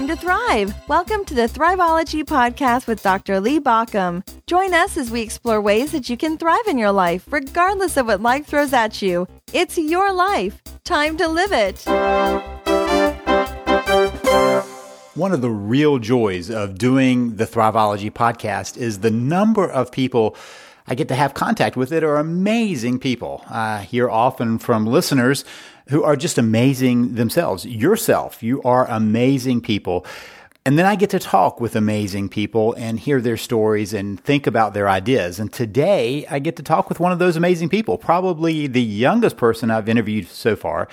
time to thrive. Welcome to the Thriveology Podcast with Dr. Lee Baucom. Join us as we explore ways that you can thrive in your life, regardless of what life throws at you. It's your life. Time to live it. One of the real joys of doing the Thriveology podcast is the number of people I get to have contact with that are amazing people. I hear often from listeners who are just amazing themselves. Yourself, you are amazing people. And then I get to talk with amazing people and hear their stories and think about their ideas. And today I get to talk with one of those amazing people, probably the youngest person I've interviewed so far,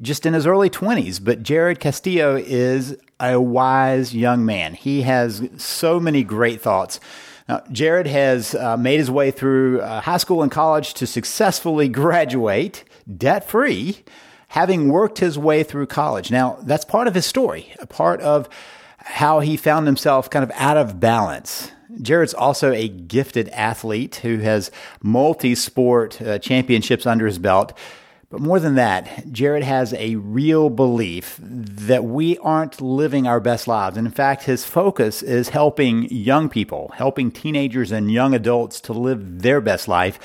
just in his early 20s. But Jared Castillo is a wise young man. He has so many great thoughts. Now, Jared has uh, made his way through uh, high school and college to successfully graduate debt free having worked his way through college. Now, that's part of his story, a part of how he found himself kind of out of balance. Jared's also a gifted athlete who has multi sport uh, championships under his belt. But more than that, Jared has a real belief that we aren't living our best lives. And in fact, his focus is helping young people, helping teenagers and young adults to live their best life.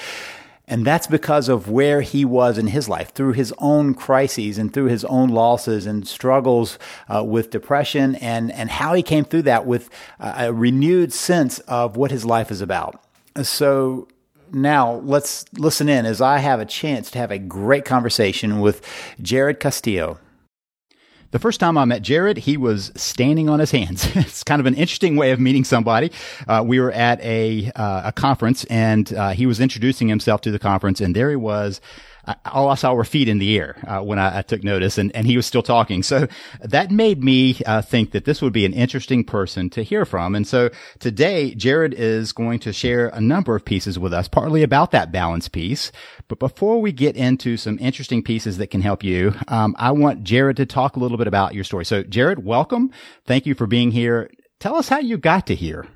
And that's because of where he was in his life, through his own crises and through his own losses and struggles uh, with depression, and, and how he came through that with a renewed sense of what his life is about. So now let's listen in as I have a chance to have a great conversation with Jared Castillo. The first time I met Jared, he was standing on his hands. it's kind of an interesting way of meeting somebody. Uh, we were at a uh, a conference, and uh, he was introducing himself to the conference, and there he was all I saw were feet in the air uh, when I, I, took notice, and, and he was still talking. So that made me uh, think that this would be an interesting person to hear from. And so today, Jared is going to share a number of pieces with us, partly about that balance piece. But before we get into some interesting pieces that can help you, um, I want Jared to talk a little bit about your story. So, Jared, welcome. Thank you for being here. Tell us how you got to here.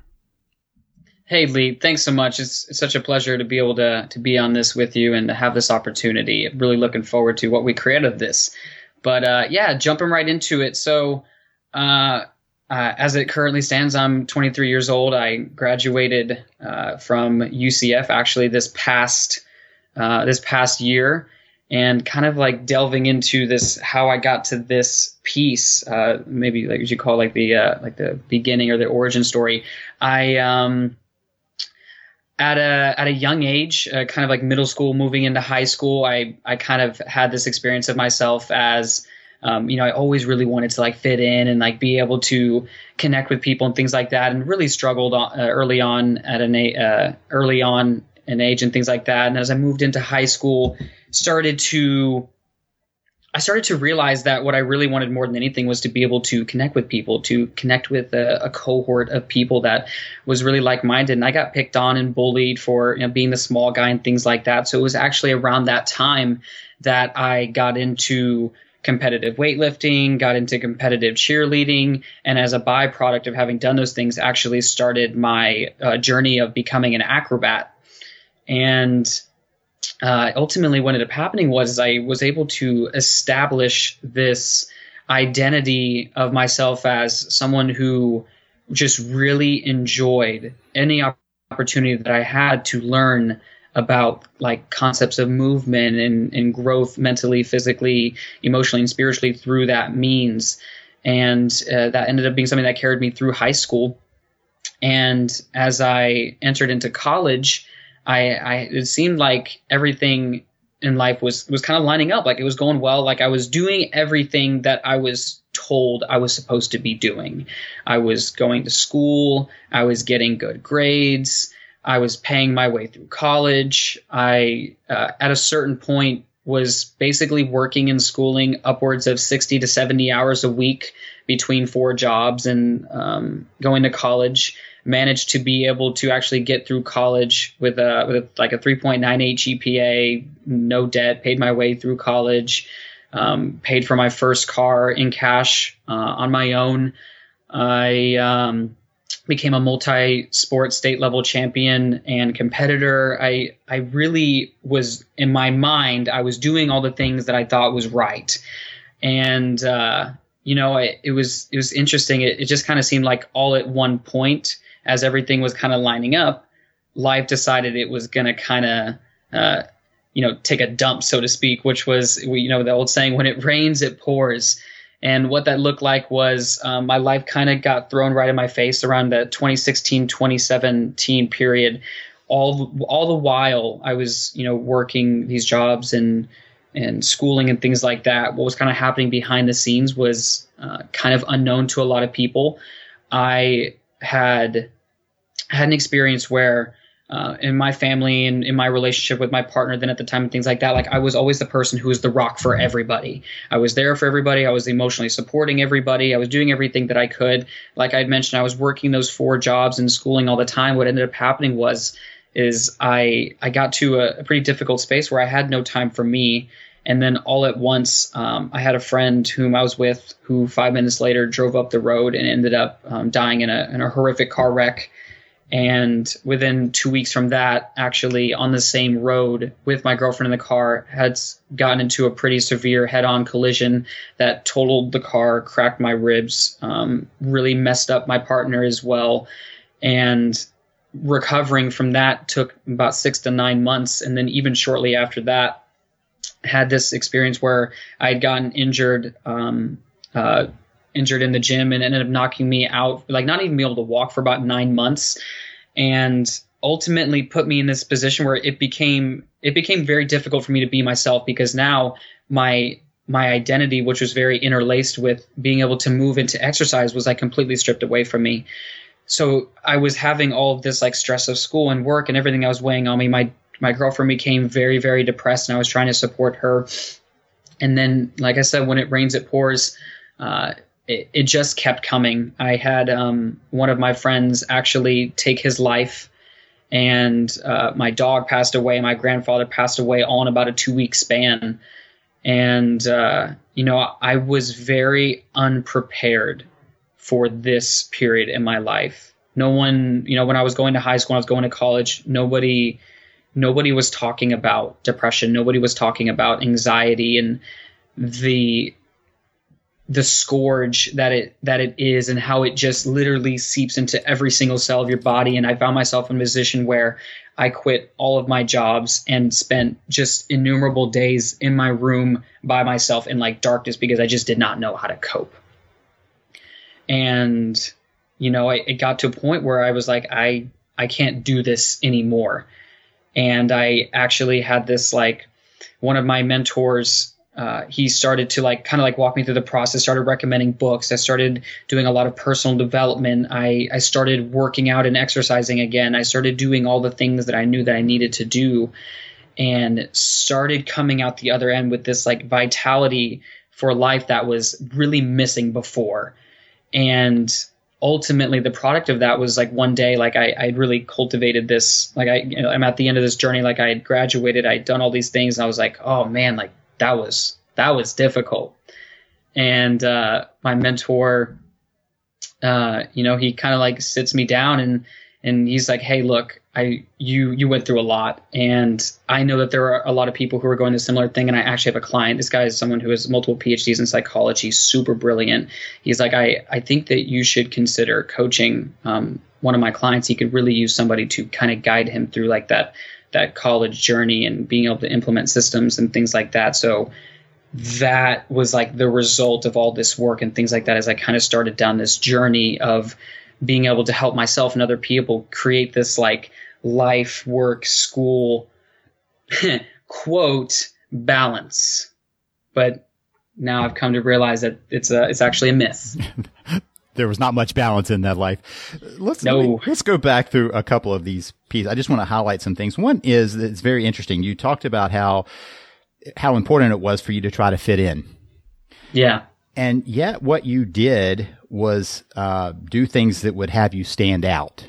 Hey Lee, thanks so much. It's, it's, such a pleasure to be able to to be on this with you and to have this opportunity. really looking forward to what we create of this. But uh, yeah, jumping right into it. So, uh, uh, as it currently stands, I'm 23 years old. I graduated uh, from UCF actually this past uh, this past year, and kind of like delving into this how I got to this piece, uh, maybe like you call like the like the beginning or the origin story. I um, at a at a young age, uh, kind of like middle school, moving into high school, I I kind of had this experience of myself as um, you know, I always really wanted to like fit in and like be able to connect with people and things like that, and really struggled on, uh, early on at an uh, early on an age and things like that. And as I moved into high school, started to I started to realize that what I really wanted more than anything was to be able to connect with people, to connect with a, a cohort of people that was really like minded. And I got picked on and bullied for you know, being the small guy and things like that. So it was actually around that time that I got into competitive weightlifting, got into competitive cheerleading, and as a byproduct of having done those things, actually started my uh, journey of becoming an acrobat. And uh, ultimately what ended up happening was I was able to establish this identity of myself as someone who just really enjoyed any opportunity that I had to learn about like concepts of movement and, and growth mentally, physically, emotionally, and spiritually through that means. And uh, that ended up being something that carried me through high school. And as I entered into college, I, I it seemed like everything in life was was kind of lining up like it was going well like i was doing everything that i was told i was supposed to be doing. I was going to school i was getting good grades i was paying my way through college i uh, at a certain point was basically working and schooling upwards of 60 to 70 hours a week between four jobs and um, going to college managed to be able to actually get through college with a with like a 3.98 GPA, no debt, paid my way through college, um, paid for my first car in cash uh, on my own. I um, became a multi-sport state level champion and competitor. I I really was in my mind I was doing all the things that I thought was right, and uh, you know, it, it was it was interesting. It, it just kind of seemed like all at one point, as everything was kind of lining up, life decided it was going to kind of, uh, you know, take a dump, so to speak. Which was, you know, the old saying, "When it rains, it pours." And what that looked like was um, my life kind of got thrown right in my face around the 2016 2017 period. All all the while I was you know working these jobs and and schooling and things like that. What was kind of happening behind the scenes was uh, kind of unknown to a lot of people. I had had an experience where uh, in my family and in my relationship with my partner then at the time and things like that like i was always the person who was the rock for everybody. I was there for everybody. I was emotionally supporting everybody. I was doing everything that i could. Like i mentioned i was working those four jobs and schooling all the time. What ended up happening was is i i got to a, a pretty difficult space where i had no time for me. And then all at once um, i had a friend whom i was with who five minutes later drove up the road and ended up um, dying in a, in a horrific car wreck and within two weeks from that, actually on the same road with my girlfriend in the car, had gotten into a pretty severe head-on collision that totaled the car, cracked my ribs, um, really messed up my partner as well, and recovering from that took about six to nine months, and then even shortly after that, had this experience where I had gotten injured. Um, uh, injured in the gym and ended up knocking me out, like not even be able to walk for about nine months, and ultimately put me in this position where it became it became very difficult for me to be myself because now my my identity, which was very interlaced with being able to move into exercise, was like completely stripped away from me. So I was having all of this like stress of school and work and everything I was weighing on me. My my girlfriend became very very depressed, and I was trying to support her. And then, like I said, when it rains, it pours. Uh, it, it just kept coming. I had um, one of my friends actually take his life, and uh, my dog passed away. My grandfather passed away all in about a two week span. And, uh, you know, I was very unprepared for this period in my life. No one, you know, when I was going to high school, I was going to college, nobody, nobody was talking about depression. Nobody was talking about anxiety and the the scourge that it that it is and how it just literally seeps into every single cell of your body. And i found myself in a position where i quit all of my jobs and spent just innumerable days in my room by myself in like darkness because i just did not know how to cope. And you know it, it got to a point where i was like i i can't do this anymore. And i actually had this like one of my mentors uh, he started to like kind of like walk me through the process started recommending books i started doing a lot of personal development I, I started working out and exercising again i started doing all the things that i knew that i needed to do and started coming out the other end with this like vitality for life that was really missing before. And ultimately the product of that was like one day like i i really cultivated this like i you know, i'm at the end of this journey like i had graduated i'd done all these things and i was like oh man like that was that was difficult. And uh, my mentor, uh, you know, he kind of like sits me down and and he's like, "Hey, look, I you you went through a lot, and I know that there are a lot of people who are going through a similar thing. And I actually have a client. This guy is someone who has multiple PhDs in psychology, super brilliant. He's like, I I think that you should consider coaching um, one of my clients. He could really use somebody to kind of guide him through like that that college journey and being able to implement systems and things like that. So that was like the result of all this work and things like that as I kind of started down this journey of being able to help myself and other people create this like life, work, school quote balance. But now I've come to realize that it's a it's actually a myth. there was not much balance in that life. Let's no. let's go back through a couple of these pieces. I just want to highlight some things. One is it's very interesting. You talked about how how important it was for you to try to fit in. Yeah. And yet what you did was uh, do things that would have you stand out.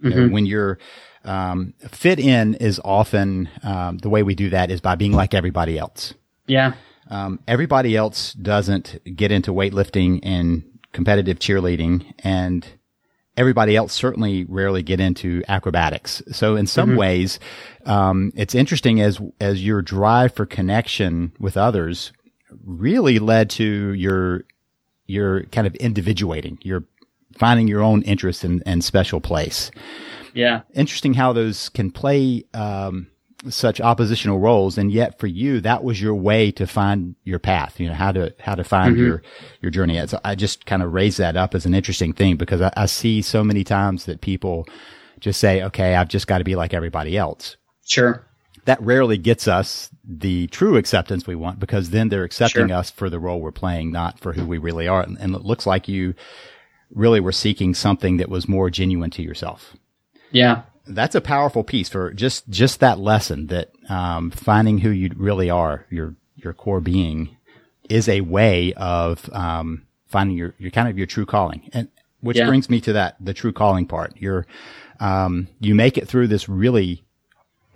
You mm-hmm. know, when you're um, fit in is often um, the way we do that is by being like everybody else. Yeah. Um, everybody else doesn't get into weightlifting and competitive cheerleading and everybody else certainly rarely get into acrobatics. So in some mm-hmm. ways, um, it's interesting as, as your drive for connection with others really led to your, you're kind of individuating. You're finding your own interest and, and special place. Yeah. Interesting how those can play um, such oppositional roles, and yet for you, that was your way to find your path. You know how to how to find mm-hmm. your your journey. So I just kind of raise that up as an interesting thing because I, I see so many times that people just say, "Okay, I've just got to be like everybody else." Sure. That rarely gets us the true acceptance we want because then they're accepting sure. us for the role we're playing, not for who we really are. And, and it looks like you really were seeking something that was more genuine to yourself. Yeah. That's a powerful piece for just, just that lesson that, um, finding who you really are, your, your core being is a way of, um, finding your, your kind of your true calling. And which yeah. brings me to that, the true calling part. You're, um, you make it through this really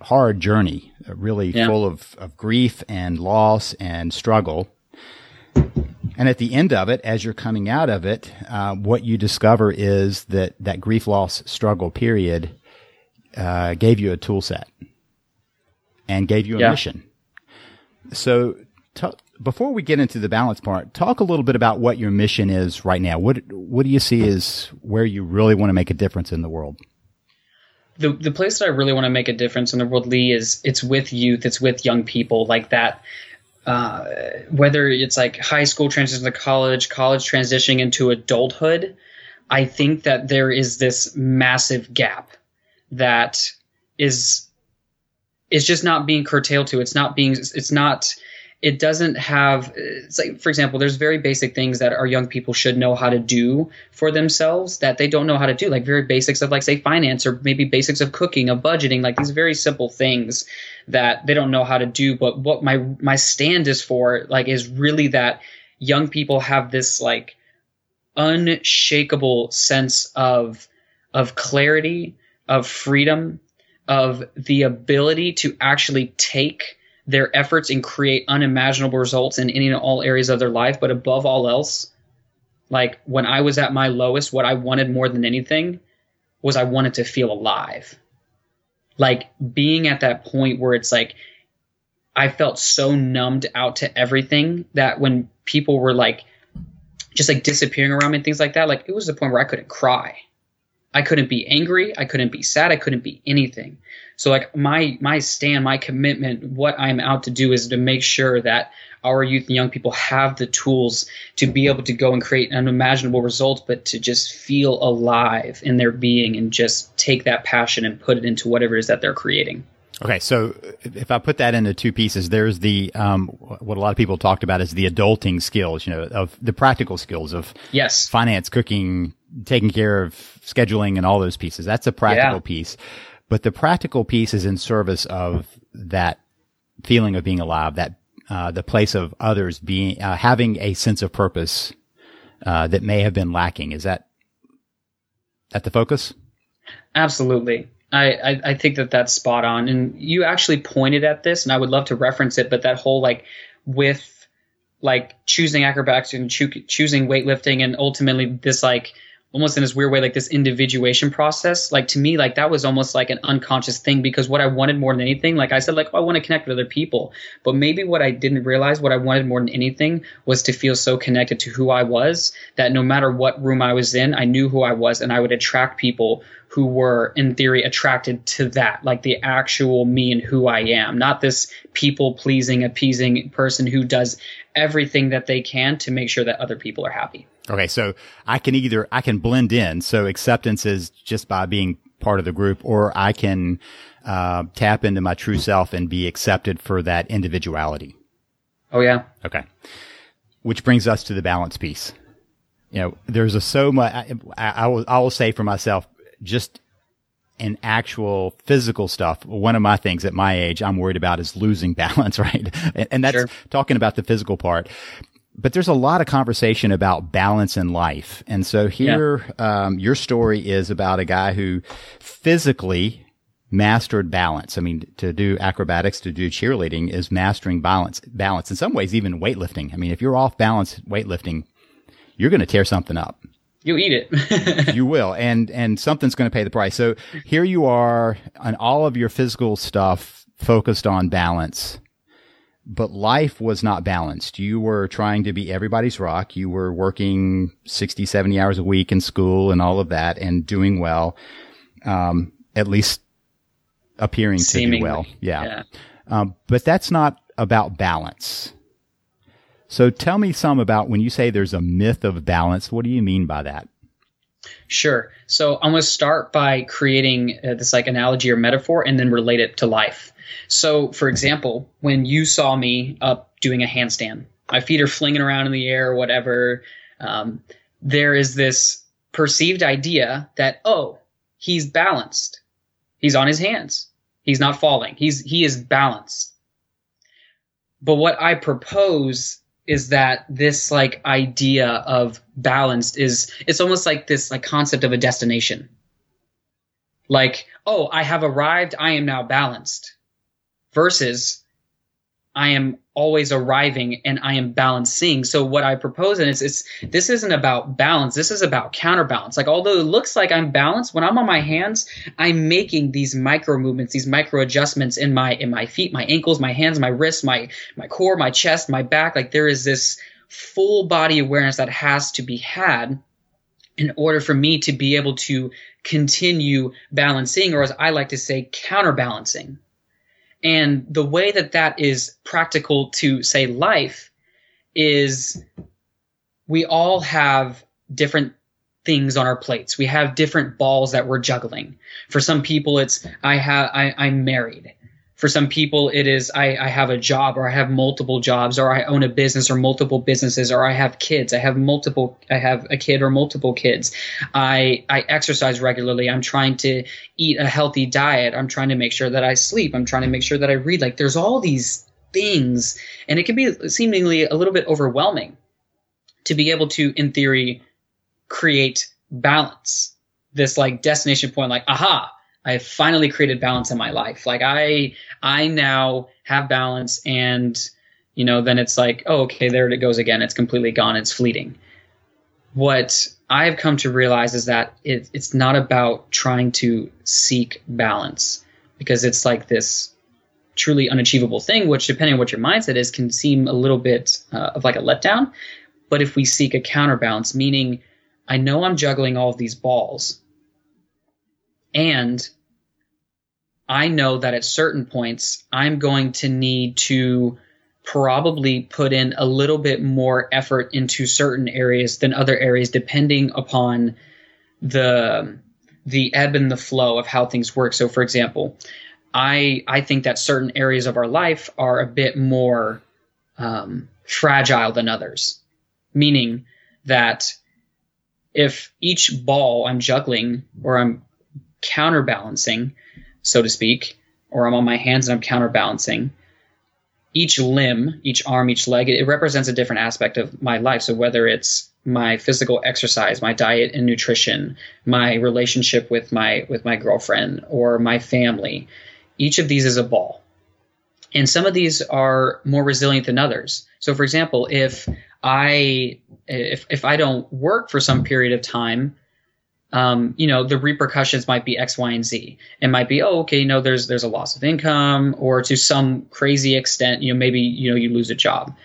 hard journey, really yeah. full of, of grief and loss and struggle. And at the end of it, as you're coming out of it, uh, what you discover is that that grief, loss, struggle period uh, gave you a tool set and gave you a yeah. mission. So, t- before we get into the balance part, talk a little bit about what your mission is right now. What What do you see as where you really want to make a difference in the world? The the place that I really want to make a difference in the world, Lee, is it's with youth, it's with young people, like that uh, whether it's like high school transition to college, college transitioning into adulthood, I think that there is this massive gap that is is just not being curtailed to. It's not being. It's not it doesn't have it's like for example there's very basic things that our young people should know how to do for themselves that they don't know how to do like very basics of like say finance or maybe basics of cooking of budgeting like these very simple things that they don't know how to do but what my my stand is for like is really that young people have this like unshakable sense of of clarity of freedom of the ability to actually take their efforts and create unimaginable results in any and all areas of their life. But above all else, like when I was at my lowest, what I wanted more than anything was I wanted to feel alive. Like being at that point where it's like I felt so numbed out to everything that when people were like just like disappearing around me and things like that, like it was the point where I couldn't cry. I couldn't be angry. I couldn't be sad. I couldn't be anything. So like my my stand, my commitment, what I'm out to do is to make sure that our youth and young people have the tools to be able to go and create unimaginable results, but to just feel alive in their being and just take that passion and put it into whatever it is that they're creating. Okay, so if I put that into two pieces, there's the um, what a lot of people talked about is the adulting skills, you know, of the practical skills of yes, finance, cooking, taking care of scheduling, and all those pieces. That's a practical yeah. piece, but the practical piece is in service of that feeling of being alive, that uh, the place of others being uh, having a sense of purpose uh, that may have been lacking. Is that at the focus? Absolutely. I, I, I think that that's spot on. And you actually pointed at this, and I would love to reference it, but that whole like with like choosing acrobatics and cho- choosing weightlifting and ultimately this like almost in this weird way like this individuation process. Like to me like that was almost like an unconscious thing because what i wanted more than anything like i said like oh, i want to connect with other people. But maybe what i didn't realize what i wanted more than anything was to feel so connected to who i was that no matter what room i was in i knew who i was and i would attract people who were in theory attracted to that like the actual me and who i am not this people pleasing appeasing person who does everything that they can to make sure that other people are happy Okay, so I can either I can blend in, so acceptance is just by being part of the group, or I can uh, tap into my true self and be accepted for that individuality. Oh yeah. Okay. Which brings us to the balance piece. You know, there's a so much. I, I, I will I will say for myself, just in actual physical stuff. One of my things at my age I'm worried about is losing balance, right? And, and that's sure. talking about the physical part but there's a lot of conversation about balance in life. And so here, yeah. um, your story is about a guy who physically mastered balance. I mean, to do acrobatics, to do cheerleading is mastering balance, balance. In some ways, even weightlifting. I mean, if you're off balance weightlifting, you're going to tear something up. You eat it. you will. And, and something's going to pay the price. So here you are on all of your physical stuff focused on balance but life was not balanced. You were trying to be everybody's rock. You were working 60, 70 hours a week in school and all of that and doing well. Um, at least appearing Seemingly. to do well. Yeah. Yeah. Um, but that's not about balance. So tell me some about when you say there's a myth of balance, what do you mean by that? Sure. So I'm going to start by creating uh, this like analogy or metaphor and then relate it to life. So, for example, when you saw me up doing a handstand, my feet are flinging around in the air or whatever, um, there is this perceived idea that, oh, he's balanced. He's on his hands. He's not falling. He's he is balanced. But what I propose is that this like idea of balanced is it's almost like this like concept of a destination. Like, oh, I have arrived, I am now balanced. Versus I am always arriving and I am balancing. So what I propose and it's, it's this isn't about balance. This is about counterbalance. Like although it looks like I'm balanced, when I'm on my hands, I'm making these micro movements, these micro adjustments in my in my feet, my ankles, my hands, my wrists, my my core, my chest, my back. Like there is this full body awareness that has to be had in order for me to be able to continue balancing, or as I like to say, counterbalancing. And the way that that is practical to say life is we all have different things on our plates. We have different balls that we're juggling. For some people, it's I have I, I'm married. For some people, it is I, I have a job or I have multiple jobs or I own a business or multiple businesses or I have kids. I have multiple I have a kid or multiple kids. I I exercise regularly. I'm trying to eat a healthy diet. I'm trying to make sure that I sleep. I'm trying to make sure that I read. Like there's all these things and it can be seemingly a little bit overwhelming to be able to in theory create balance. This like destination point like aha, I have finally created balance in my life. Like I, I now have balance and, you know, then it's like, oh, okay, there it goes again. It's completely gone. It's fleeting. What I've come to realize is that it, it's not about trying to seek balance because it's like this truly unachievable thing, which depending on what your mindset is, can seem a little bit uh, of like a letdown. But if we seek a counterbalance, meaning I know I'm juggling all of these balls, and I know that at certain points I'm going to need to probably put in a little bit more effort into certain areas than other areas depending upon the the ebb and the flow of how things work. So for example, I I think that certain areas of our life are a bit more um, fragile than others, meaning that if each ball I'm juggling or I'm counterbalancing, so to speak, or I'm on my hands and I'm counterbalancing, each limb, each arm, each leg, it, represents a different aspect of my life. So whether it's my physical exercise, my diet and nutrition, my relationship with my with my girlfriend or my family, each of these is a ball. And some of these are more resilient than others. So for example, if I if if I don't work for some period of time, um, you know, the repercussions might be X, Y, and Z. It might be, oh, okay, you know, there's there's a loss of income, or to some crazy extent, you know, maybe you know you lose a job.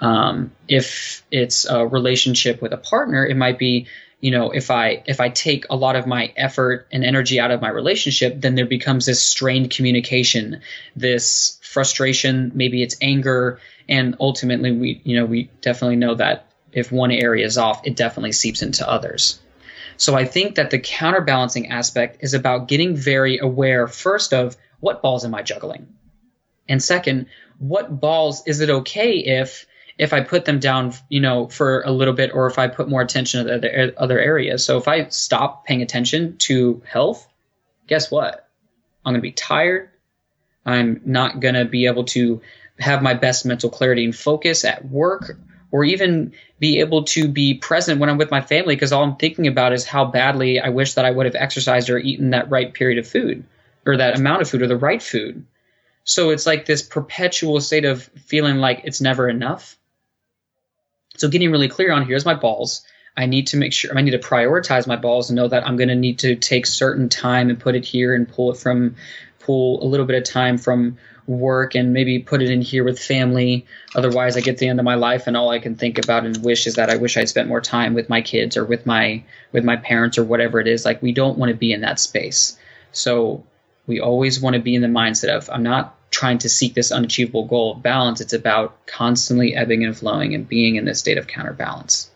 Um, if it's a relationship with a partner, it might be, you know, if I if I take a lot of my effort and energy out of my relationship, then there becomes this strained communication, this frustration, maybe it's anger, and ultimately we, you know, we definitely know that if one area is off, it definitely seeps into others. So I think that the counterbalancing aspect is about getting very aware first of what balls am I juggling? And second, what balls is it okay if if I put them down, you know, for a little bit or if I put more attention to other other areas. So if I stop paying attention to health, guess what? I'm going to be tired. I'm not going to be able to have my best mental clarity and focus at work or even be able to be present when I'm with my family because all I'm thinking about is how badly I wish that I would have exercised or eaten that right period of food or that amount of food or the right food. So it's like this perpetual state of feeling like it's never enough. So getting really clear on here's my balls. I need to make sure I need to prioritize my balls and know that I'm going to need to take certain time and put it here and pull it from pull a little bit of time from work and maybe put it in here with family. Otherwise, I get the end of my life and all I can think about and wish is that I wish I'd spent more time with my kids or with my with my parents or whatever it is. Like we don't want to be in that space. So we always want to be in the mindset of I'm not trying to seek this unachievable goal of balance. It's about constantly ebbing and flowing and being in this state of counterbalance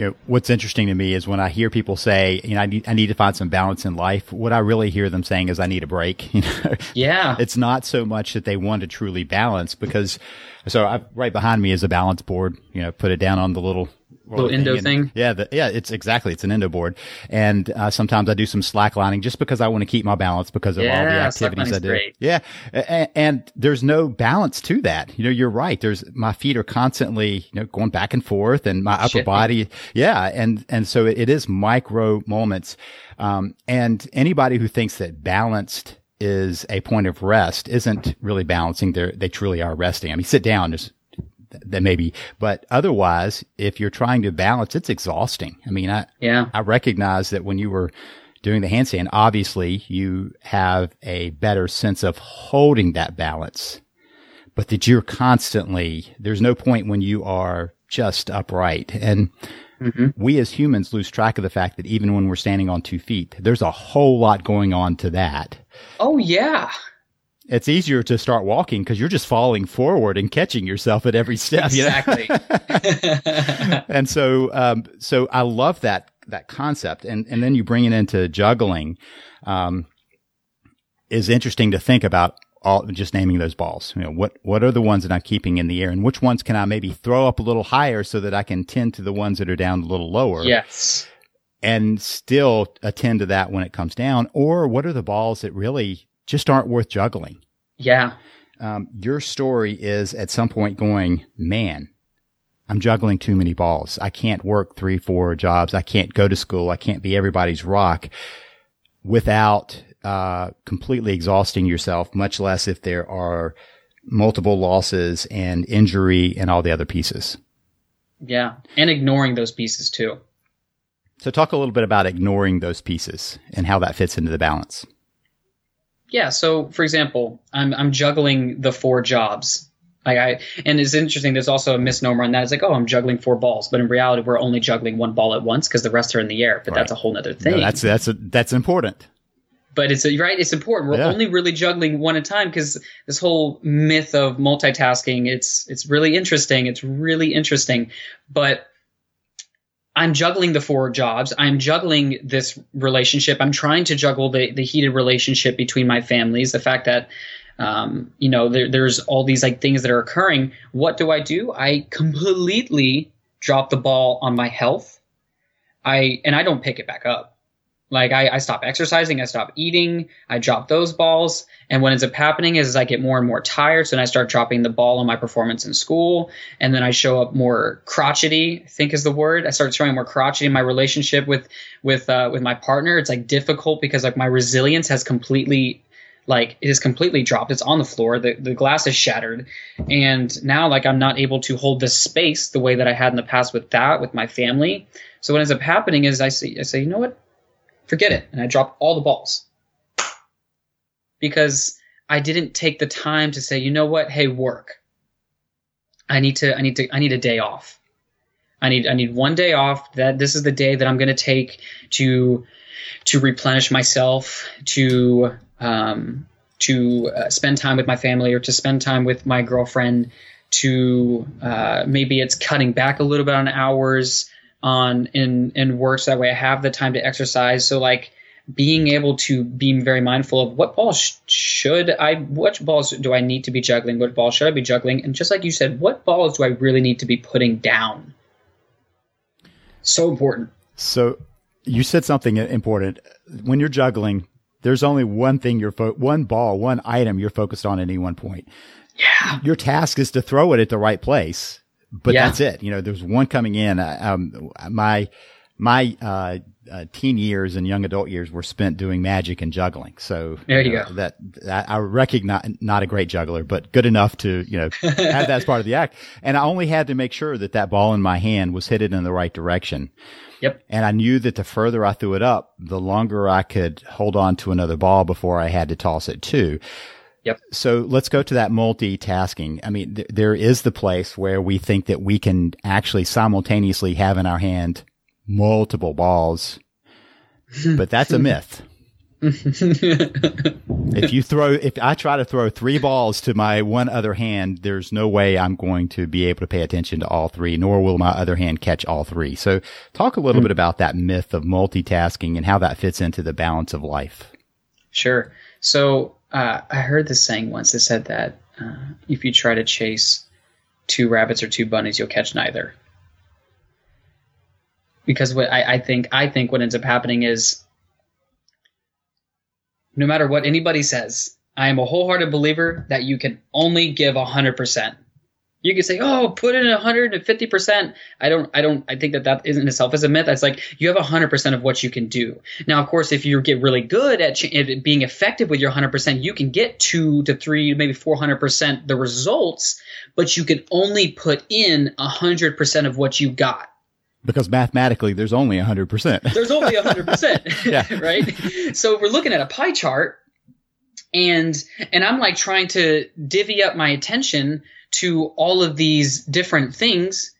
you know, what's interesting to me is when I hear people say, you know, I need, I need to find some balance in life. What I really hear them saying is I need a break. You know, yeah, it's not so much that they want to truly balance because, so I, right behind me is a balance board, you know, put it down on the little little Indo and, thing. Yeah, the, yeah, it's exactly it's an Indo board, and uh, sometimes I do some slacklining just because I want to keep my balance because of yeah, all the activities I do. Great. Yeah, and, and, there's no balance to that. You know, you're right. There's my feet are constantly you know going back and forth, and my upper body, yeah, and and so it, it is micro moments, um, and anybody who thinks that balanced is a point of rest isn't really balancing. They they truly are resting. I mean, sit down, just that maybe, but otherwise, if you're trying to balance, it's exhausting. I mean, I, yeah, I recognize that when you were doing the handstand, obviously you have a better sense of holding that balance, but that you're constantly, there's no point when you are just upright. And mm-hmm. we as humans lose track of the fact that even when we're standing on two feet, there's a whole lot going on to that. Oh, yeah it's easier to start walking because you're just falling forward and catching yourself at every step. Exactly. You know? and so, um, so I love that that concept, and and then you bring it into juggling. Um, is interesting to think about all just naming those balls. You know, what what are the ones that I'm keeping in the air, and which ones can I maybe throw up a little higher so that I can tend to the ones that are down a little lower. Yes. And still attend to that when it comes down, or what are the balls that really just aren't worth juggling. Yeah. Um, your story is at some point going, man, I'm juggling too many balls. I can't work three, four jobs. I can't go to school. I can't be everybody's rock without uh, completely exhausting yourself, much less if there are multiple losses and injury and all the other pieces. Yeah. And ignoring those pieces too. So talk a little bit about ignoring those pieces and how that fits into the balance. Yeah. So, for example, I'm I'm juggling the four jobs. Like I, and it's interesting. There's also a misnomer on that. It's like, oh, I'm juggling four balls, but in reality, we're only juggling one ball at once because the rest are in the air. But right. that's a whole other thing. No, that's that's a, that's important. But it's a, right. It's important. We're yeah. only really juggling one at a time because this whole myth of multitasking. It's it's really interesting. It's really interesting. But I'm juggling the four jobs. I'm juggling this relationship. I'm trying to juggle the, the heated relationship between my families. The fact that, um, you know, there, there's all these like things that are occurring. What do I do? I completely drop the ball on my health. I and I don't pick it back up. Like I, I stop exercising, I stop eating, I drop those balls, and what ends up happening is, is I get more and more tired, so then I start dropping the ball on my performance in school, and then I show up more crotchety. I think is the word. I start showing more crotchety in my relationship with with uh, with my partner. It's like difficult because like my resilience has completely like it is completely dropped. It's on the floor. The the glass is shattered, and now like I'm not able to hold the space the way that I had in the past with that with my family. So what ends up happening is I say I say you know what forget it. And I dropped all the balls because I didn't take the time to say, you know what? Hey, work. I need to, I need to, I need a day off. I need, I need one day off that this is the day that I'm going to take to, to replenish myself, to, um, to uh, spend time with my family or to spend time with my girlfriend to uh, maybe it's cutting back a little bit on hours on in in works that way. I have the time to exercise. So like being able to be very mindful of what balls should I what balls do I need to be juggling? What balls should I be juggling? And just like you said what balls do I really need to be putting down? So important. So you said something important. When you're juggling there's only one thing you're fo- one ball one item you're focused on at any one point. Yeah. Your task is to throw it at the right place but yeah. that's it. You know, there's one coming in. Um, my, my uh, uh, teen years and young adult years were spent doing magic and juggling. So there you, you know, go. That, that I recognize not a great juggler, but good enough to you know have that as part of the act. And I only had to make sure that that ball in my hand was headed in the right direction. Yep. And I knew that the further I threw it up, the longer I could hold on to another ball before I had to toss it too. Yep. So let's go to that multitasking. I mean, th- there is the place where we think that we can actually simultaneously have in our hand multiple balls, but that's a myth. if you throw, if I try to throw three balls to my one other hand, there's no way I'm going to be able to pay attention to all three, nor will my other hand catch all three. So talk a little mm. bit about that myth of multitasking and how that fits into the balance of life. Sure. So uh, I heard this saying once. It said that uh, if you try to chase two rabbits or two bunnies, you'll catch neither. Because what I, I think I think what ends up happening is no matter what anybody says, I am a wholehearted believer that you can only give hundred percent. You can say, "Oh, put in 150 percent." I don't. I don't. I think that that isn't itself as a myth. It's like you have 100 percent of what you can do. Now, of course, if you get really good at, ch- at being effective with your 100 percent, you can get two to three, maybe 400 percent the results. But you can only put in 100 percent of what you got because mathematically there's only 100%. There's only 100%, yeah. right? So if we're looking at a pie chart and and I'm like trying to divvy up my attention to all of these different things,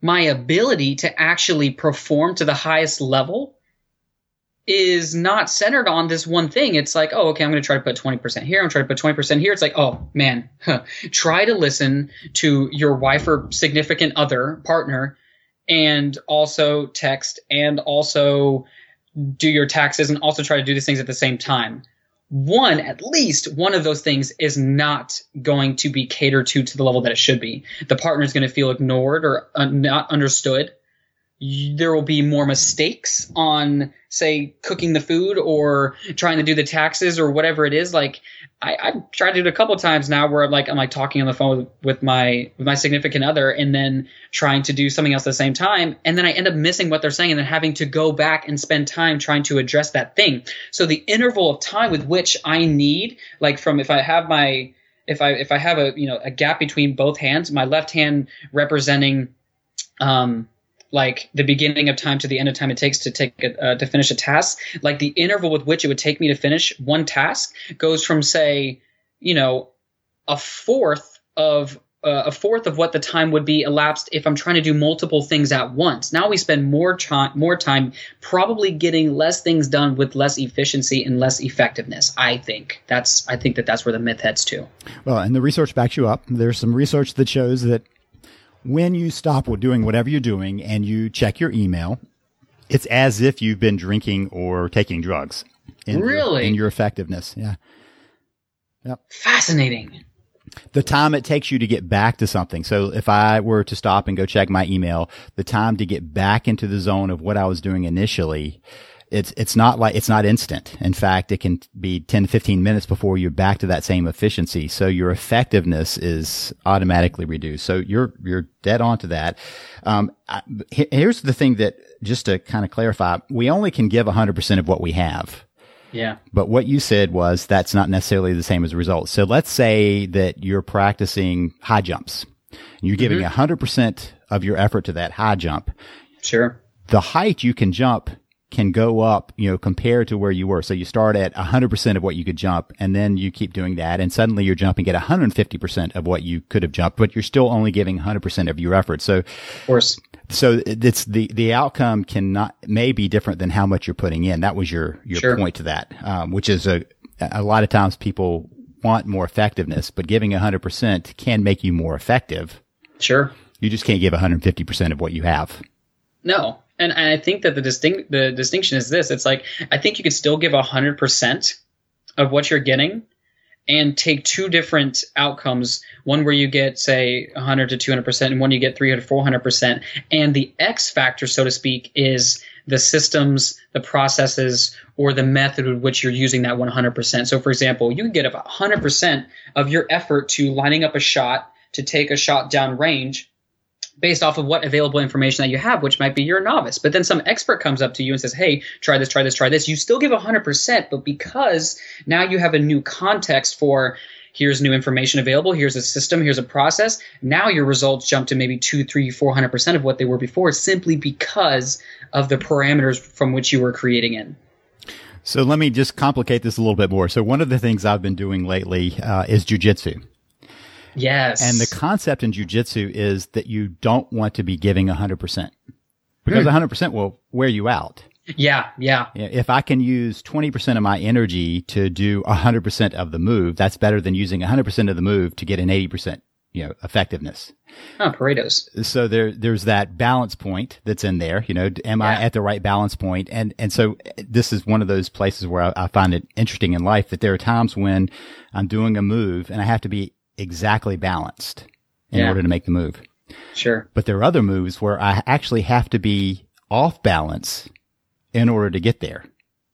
my ability to actually perform to the highest level is not centered on this one thing. It's like, oh, okay, I'm going to try to put 20% here. I'm trying to put 20% here. It's like, oh, man, huh. try to listen to your wife or significant other partner and also text and also do your taxes and also try to do these things at the same time one, at least one of those things is not going to be catered to to the level that it should be. The partner is going to feel ignored or uh, not understood. There will be more mistakes on, say, cooking the food or trying to do the taxes or whatever it is. Like, I, I've tried to do it a couple times now where I'm like I'm like talking on the phone with, with my with my significant other and then trying to do something else at the same time and then I end up missing what they're saying and then having to go back and spend time trying to address that thing. So the interval of time with which I need, like from if I have my if I if I have a you know a gap between both hands, my left hand representing um like the beginning of time to the end of time it takes to take a, uh, to finish a task like the interval with which it would take me to finish one task goes from say you know a fourth of uh, a fourth of what the time would be elapsed if I'm trying to do multiple things at once. Now we spend more time, more time probably getting less things done with less efficiency and less effectiveness. I think that's I think that that's where the myth heads to. Well, and the research backs you up. There's some research that shows that when you stop doing whatever you're doing and you check your email, it's as if you've been drinking or taking drugs. In really? Your, in your effectiveness. Yeah. Yep. Fascinating. The time it takes you to get back to something. So if I were to stop and go check my email, the time to get back into the zone of what I was doing initially it's it's not like it's not instant. In fact, it can be 10 to 15 minutes before you're back to that same efficiency. So your effectiveness is automatically reduced. So you're you're dead on to that. Um, I, here's the thing that just to kind of clarify, we only can give 100% of what we have. Yeah. But what you said was that's not necessarily the same as a result. So let's say that you're practicing high jumps. You're giving mm-hmm. 100% of your effort to that high jump. Sure. The height you can jump can go up, you know, compared to where you were. So you start at 100% of what you could jump and then you keep doing that and suddenly you're jumping at 150% of what you could have jumped, but you're still only giving 100% of your effort. So, of course. So it's the, the outcome cannot, may be different than how much you're putting in. That was your, your sure. point to that, um, which is a, a lot of times people want more effectiveness, but giving 100% can make you more effective. Sure. You just can't give 150% of what you have. No, and, I think that the distinct the distinction is this: it's like I think you could still give hundred percent of what you're getting, and take two different outcomes one where you get say 100 to 200 percent and one you get 300 400 percent. And the x factor so to speak is the systems the processes or the method with which you're using that 100 percent. So for example you can get about 100 percent of your effort to lining up a shot to take a shot down range based off of what available information that you have, which might be you're a novice. But then some expert comes up to you and says, Hey, try this, try this, try this. You still give 100%, but because now you have a new context for here's new information available, here's a system, here's a process, now your results jump to maybe two, three, 400% of what they were before simply because of the parameters from which you were creating in. So let me just complicate this a little bit more. So one of the things I've been doing lately uh, is jujitsu. Yes. And the concept in jujitsu is that you don't want to be giving 100% because mm. 100% will wear you out. Yeah, yeah. If I can use 20% of my energy to do 100% of the move, that's better than using 100% of the move to get an 80%, you know, effectiveness. Oh, Pareto's. So there, there's that balance point that's in there. You know, am yeah. I at the right balance point? And, and so this is one of those places where I, I find it interesting in life that there are times when I'm doing a move and I have to be exactly balanced in yeah. order to make the move. Sure. But there are other moves where I actually have to be off balance in order to get there.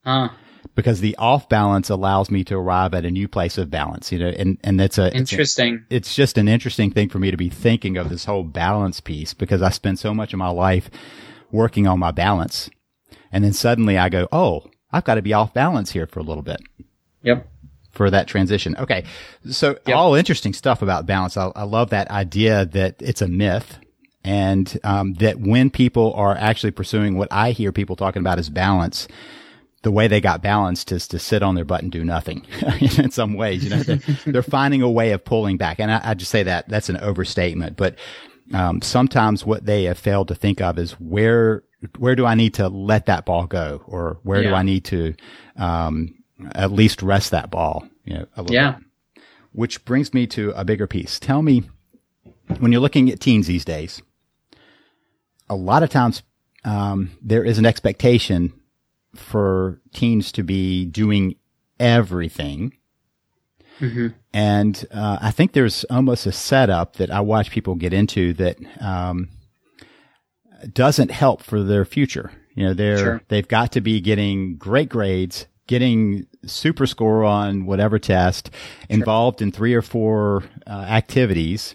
Huh. Because the off balance allows me to arrive at a new place of balance, you know, and, and that's a interesting. It's, a, it's just an interesting thing for me to be thinking of this whole balance piece because I spend so much of my life working on my balance. And then suddenly I go, Oh, I've got to be off balance here for a little bit. Yep for that transition. Okay. So yep. all interesting stuff about balance. I, I, love that idea that it's a myth and um, that when people are actually pursuing what I hear people talking about as balance, the way they got balanced is to sit on their butt and do nothing in some ways. You know, they're, they're, finding a way of pulling back. And I, I just say that that's an overstatement, but um, sometimes what they have failed to think of is where where do I need to let that ball go, or where yeah. do I need to um, at least rest that ball, you know, a little yeah. bit. Which brings me to a bigger piece. Tell me, when you're looking at teens these days, a lot of times um, there is an expectation for teens to be doing everything. Mm-hmm. And uh, I think there's almost a setup that I watch people get into that um, doesn't help for their future. You know, they're sure. they've got to be getting great grades, getting super score on whatever test, sure. involved in three or four uh, activities,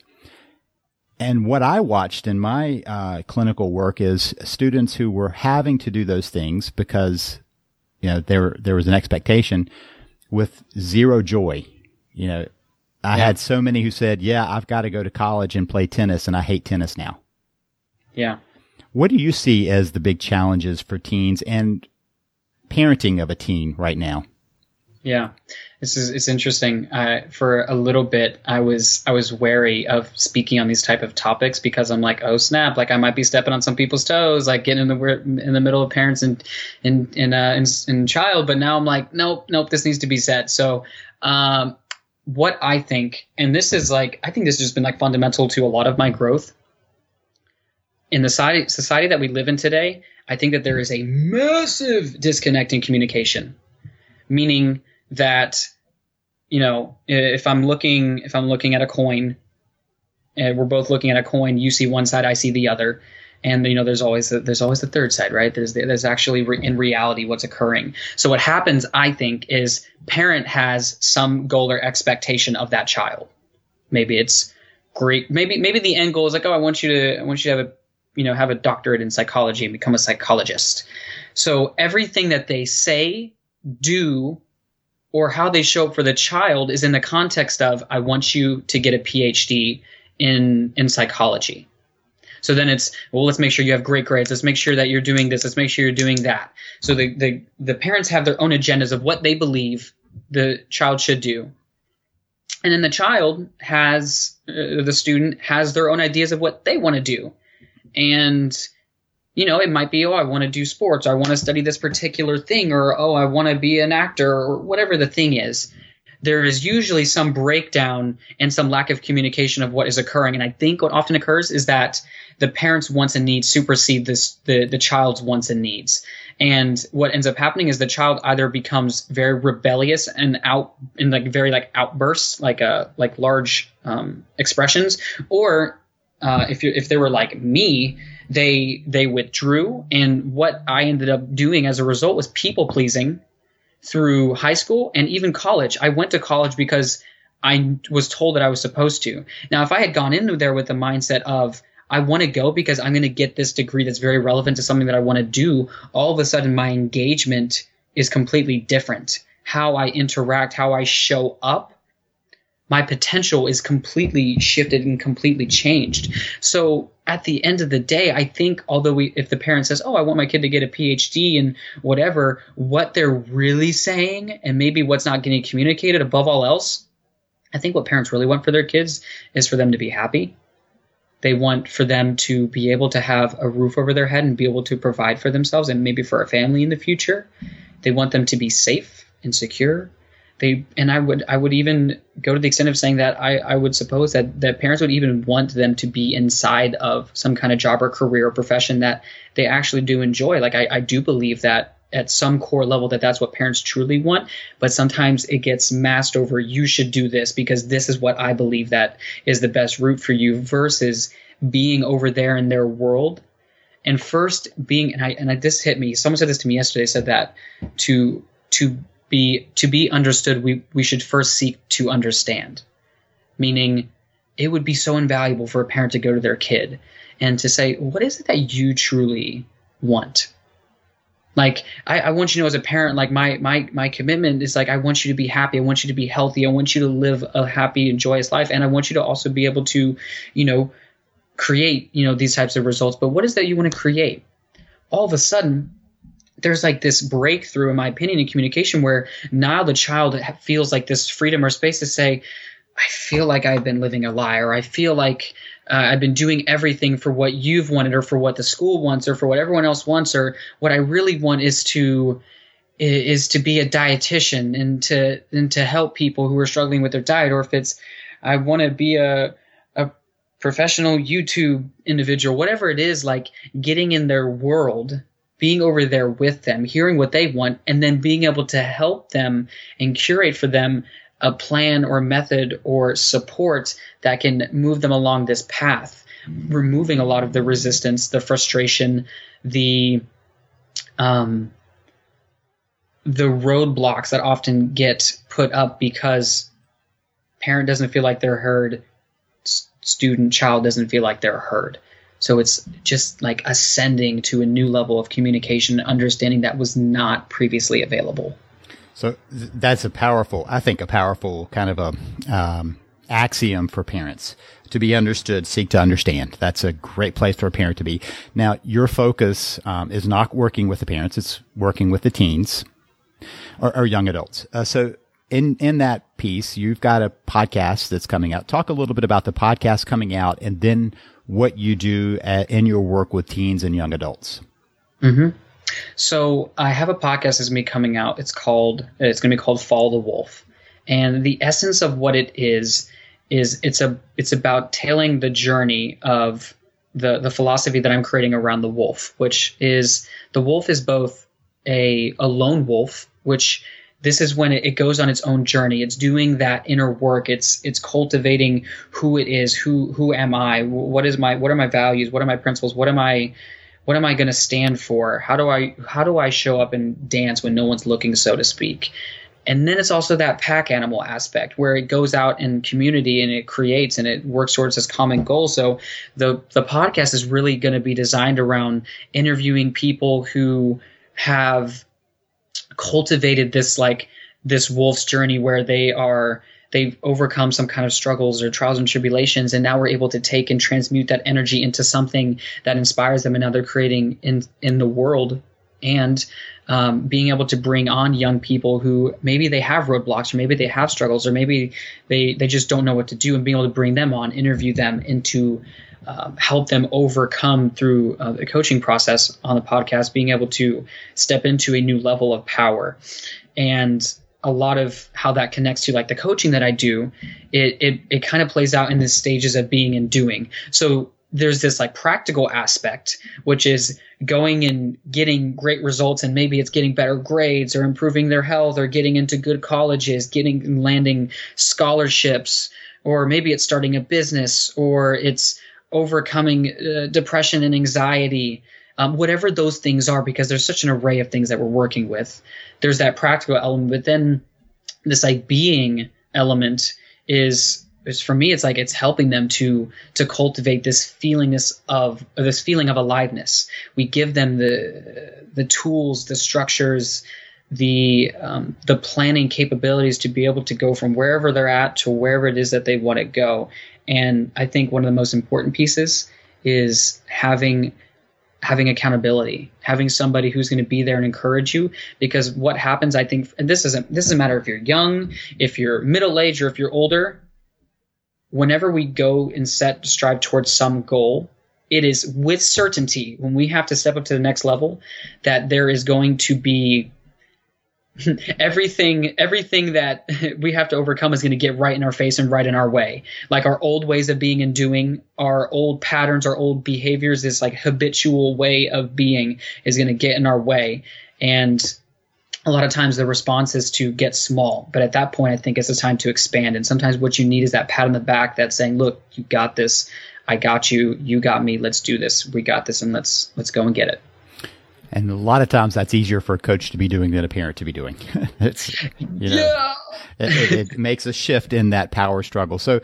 and what I watched in my uh, clinical work is students who were having to do those things because, you know, there there was an expectation with zero joy. You know, I yeah. had so many who said, "Yeah, I've got to go to college and play tennis, and I hate tennis now." Yeah. What do you see as the big challenges for teens and parenting of a teen right now? Yeah, this is it's interesting. Uh, for a little bit, I was I was wary of speaking on these type of topics because I'm like, oh snap, like I might be stepping on some people's toes, like getting in the in the middle of parents and in in uh, in, child. But now I'm like, nope, nope, this needs to be said. So, um, what I think, and this is like, I think this has just been like fundamental to a lot of my growth in the society society that we live in today. I think that there is a massive disconnect in communication, meaning that you know if i'm looking if i'm looking at a coin and we're both looking at a coin you see one side i see the other and you know there's always the, there's always the third side right? There's there's actually re- in reality what's occurring. So what happens i think is parent has some goal or expectation of that child. Maybe it's great maybe maybe the end goal is like oh i want you to i want you to have a you know have a doctorate in psychology and become a psychologist so everything that they say do or how they show up for the child is in the context of I want you to get a PhD in in psychology. So then it's well, let's make sure you have great grades. Let's make sure that you're doing this. Let's make sure you're doing that. So the the, the parents have their own agendas of what they believe the child should do, and then the child has uh, the student has their own ideas of what they want to do, and you know, it might be, oh, I want to do sports, or I want to study this particular thing, or oh, I want to be an actor, or whatever the thing is. There is usually some breakdown and some lack of communication of what is occurring. And I think what often occurs is that the parents' wants and needs supersede this the, the child's wants and needs. And what ends up happening is the child either becomes very rebellious and out in like very like outbursts, like a uh, like large um, expressions, or uh, if you if they were like me, they they withdrew. And what i ended up doing as a result was people pleasing through high school and even college. I went to college because i was told that i was supposed to. Now if i had gone into there with the mindset of I want to go because I'm going to get this degree that's very relevant to something that I want to do, all of a sudden my engagement is completely different. How I interact, how I show up, my potential is completely shifted and completely changed. So at the end of the day, I think although we, if the parent says, "Oh, I want my kid to get a PhD and whatever," what they're really saying, and maybe what's not getting communicated above all else, I think what parents really want for their kids is for them to be happy. They want for them to be able to have a roof over their head and be able to provide for themselves and maybe for a family in the future. They want them to be safe and secure. They and I would I would even go to the extent of saying that I, I would suppose that, that parents would even want them to be inside of some kind of job or career or profession that they actually do enjoy. Like I, I do believe that at some core level that that's what parents truly want but sometimes it gets masked over you should do this because this is what i believe that is the best route for you versus being over there in their world and first being and i and I, this hit me someone said this to me yesterday said that to to be to be understood we we should first seek to understand. Meaning it would be so invaluable for a parent to go to their kid and to say what is it that you truly want? Like I, I, want you to know as a parent like my my my commitment is like i want you to be happy. I want you to be healthy. I want you to live a happy and joyous life. And i want you to also be able to you know create you know these types of results. But what is that you want to create? All of a sudden there's like this breakthrough in my opinion in communication where now the child feels like this freedom or space to say i feel like i've been living a lie or i feel like uh, I've been doing everything for what you've wanted or for what the school wants or for what everyone else wants or what I really want is to is to be a dietitian and to and to help people who are struggling with their diet or if it's I want to be a a professional YouTube individual whatever it is like getting in their world being over there with them hearing what they want and then being able to help them and curate for them a plan or method or support that can move them along this path, removing a lot of the resistance, the frustration, the um, the roadblocks that often get put up because parent doesn't feel like they're heard, student child doesn't feel like they're heard. So it's just like ascending to a new level of communication and understanding that was not previously available. So that's a powerful, I think, a powerful kind of a um, axiom for parents to be understood, seek to understand. That's a great place for a parent to be. Now, your focus um, is not working with the parents; it's working with the teens or, or young adults. Uh, so, in in that piece, you've got a podcast that's coming out. Talk a little bit about the podcast coming out, and then what you do at, in your work with teens and young adults. Mm-hmm. So I have a podcast that's me coming out. It's called it's going to be called Follow the Wolf, and the essence of what it is is it's a it's about tailing the journey of the the philosophy that I'm creating around the wolf, which is the wolf is both a a lone wolf, which this is when it, it, goes on its own journey. It's doing that inner work. It's it's cultivating who it is. Who who am I? What is my what are my values? What are my principles? What am I what am I going to stand for? How do I how do I show up and dance when no one's looking, so to speak? And then it's also that pack animal aspect where it goes out in community and it creates and it works towards this common goal. So the the podcast is really going to be designed around interviewing people who have cultivated this like this wolf's journey where they are they've overcome some kind of struggles or trials and tribulations and now we're able to take and transmute that energy into something that inspires them and now they're creating in in the world. And um, being able to bring on young people who maybe they have roadblocks or maybe they have struggles or maybe they they just don't know what to do and being able to bring them on interview them into um, help them overcome through uh, the coaching process on the podcast being able to step into a new level of power and a lot of how that connects to like the coaching that I do, it it, it kind of plays out in the stages of being and doing. So there's this like practical aspect, which is going and getting great results, and maybe it's getting better grades or improving their health or getting into good colleges, getting landing scholarships, or maybe it's starting a business or it's overcoming uh, depression and anxiety um, whatever those things are, because there's such an array of things that we're working with. There's that practical element, but then this like being element is is for me it's like it's helping them to to cultivate this feelingness of this feeling of aliveness we give them the the tools the structures the um, the planning capabilities to be able to go from wherever they're at to wherever it is that they want to go and i think one of the most important pieces is having having accountability, having somebody who's going to be there and encourage you. Because what happens, I think, and this isn't this doesn't matter if you're young, if you're middle aged, or if you're older. Whenever we go and set strive towards some goal, it is with certainty when we have to step up to the next level that there is going to be everything everything that we have to overcome is going to get right in our face and right in our way. Like our old ways of being and doing our old patterns our old behaviors this like habitual way of being is going to get in our way. And a lot of times the response is to get small. But at that point i think it's the time to expand. And sometimes what you need is that pat on the back that's saying look you got this. I got you. You got me. Let's do this. We got this and let's let's go and get it and a lot of times that's easier for a coach to be doing than a parent to be doing. it's, you know, yeah. it, it, it, makes a shift in that power struggle. So,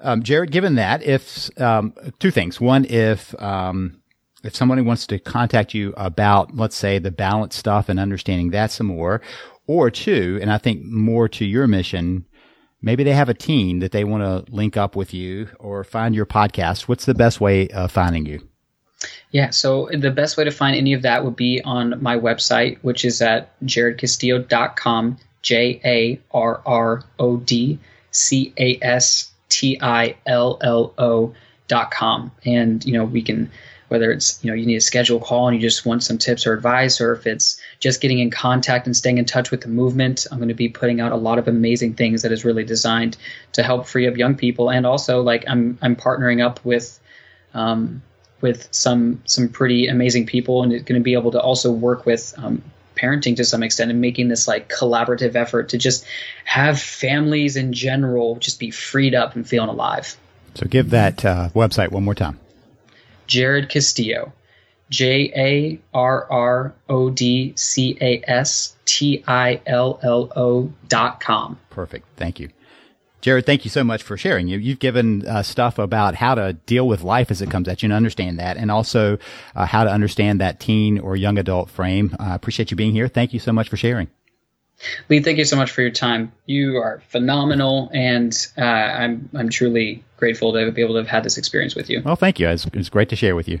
um, Jarrod, given that, if, um, two things. One, if, um, if somebody wants to contact you about, let's say, the balance stuff and understanding that some more, or two, and I think more to your mission, maybe they have a team that they want to link up with you or find your podcast. What's the best way of finding you? Yeah, so the best way to find any of that would be on my website, which is at jarrodcastillo.com, J A R R O D C A S T I L L O dot com. And, you know, we can, whether it's, you know, you need a schedule call and you just want some tips or advice, or if it's just getting in contact and staying in touch with the movement, I'm going to be putting out a lot of amazing things that is really designed to help free up young people. And also, like, I'm, I'm partnering up with, um, with some some pretty amazing people, and it's going to be able to also work with um, parenting to some extent and making this like collaborative effort to just have families in general just be freed up and feeling alive. So give that uh, website one more time. Jarrod Castillo, J A R R O D C A S T I L L O dot com. Perfect. Thank you. Jarrod, thank you so much for sharing. You, you've given uh, stuff about how to deal with life as it comes at you and understand that, and also uh, how to understand that teen or young adult frame. I uh, appreciate you being here. Thank you so much for sharing. Lee, thank you so much for your time. You are phenomenal, and uh, I'm I'm truly grateful to be able to have had this experience with you. Well, thank you. It's, it's great to share with you.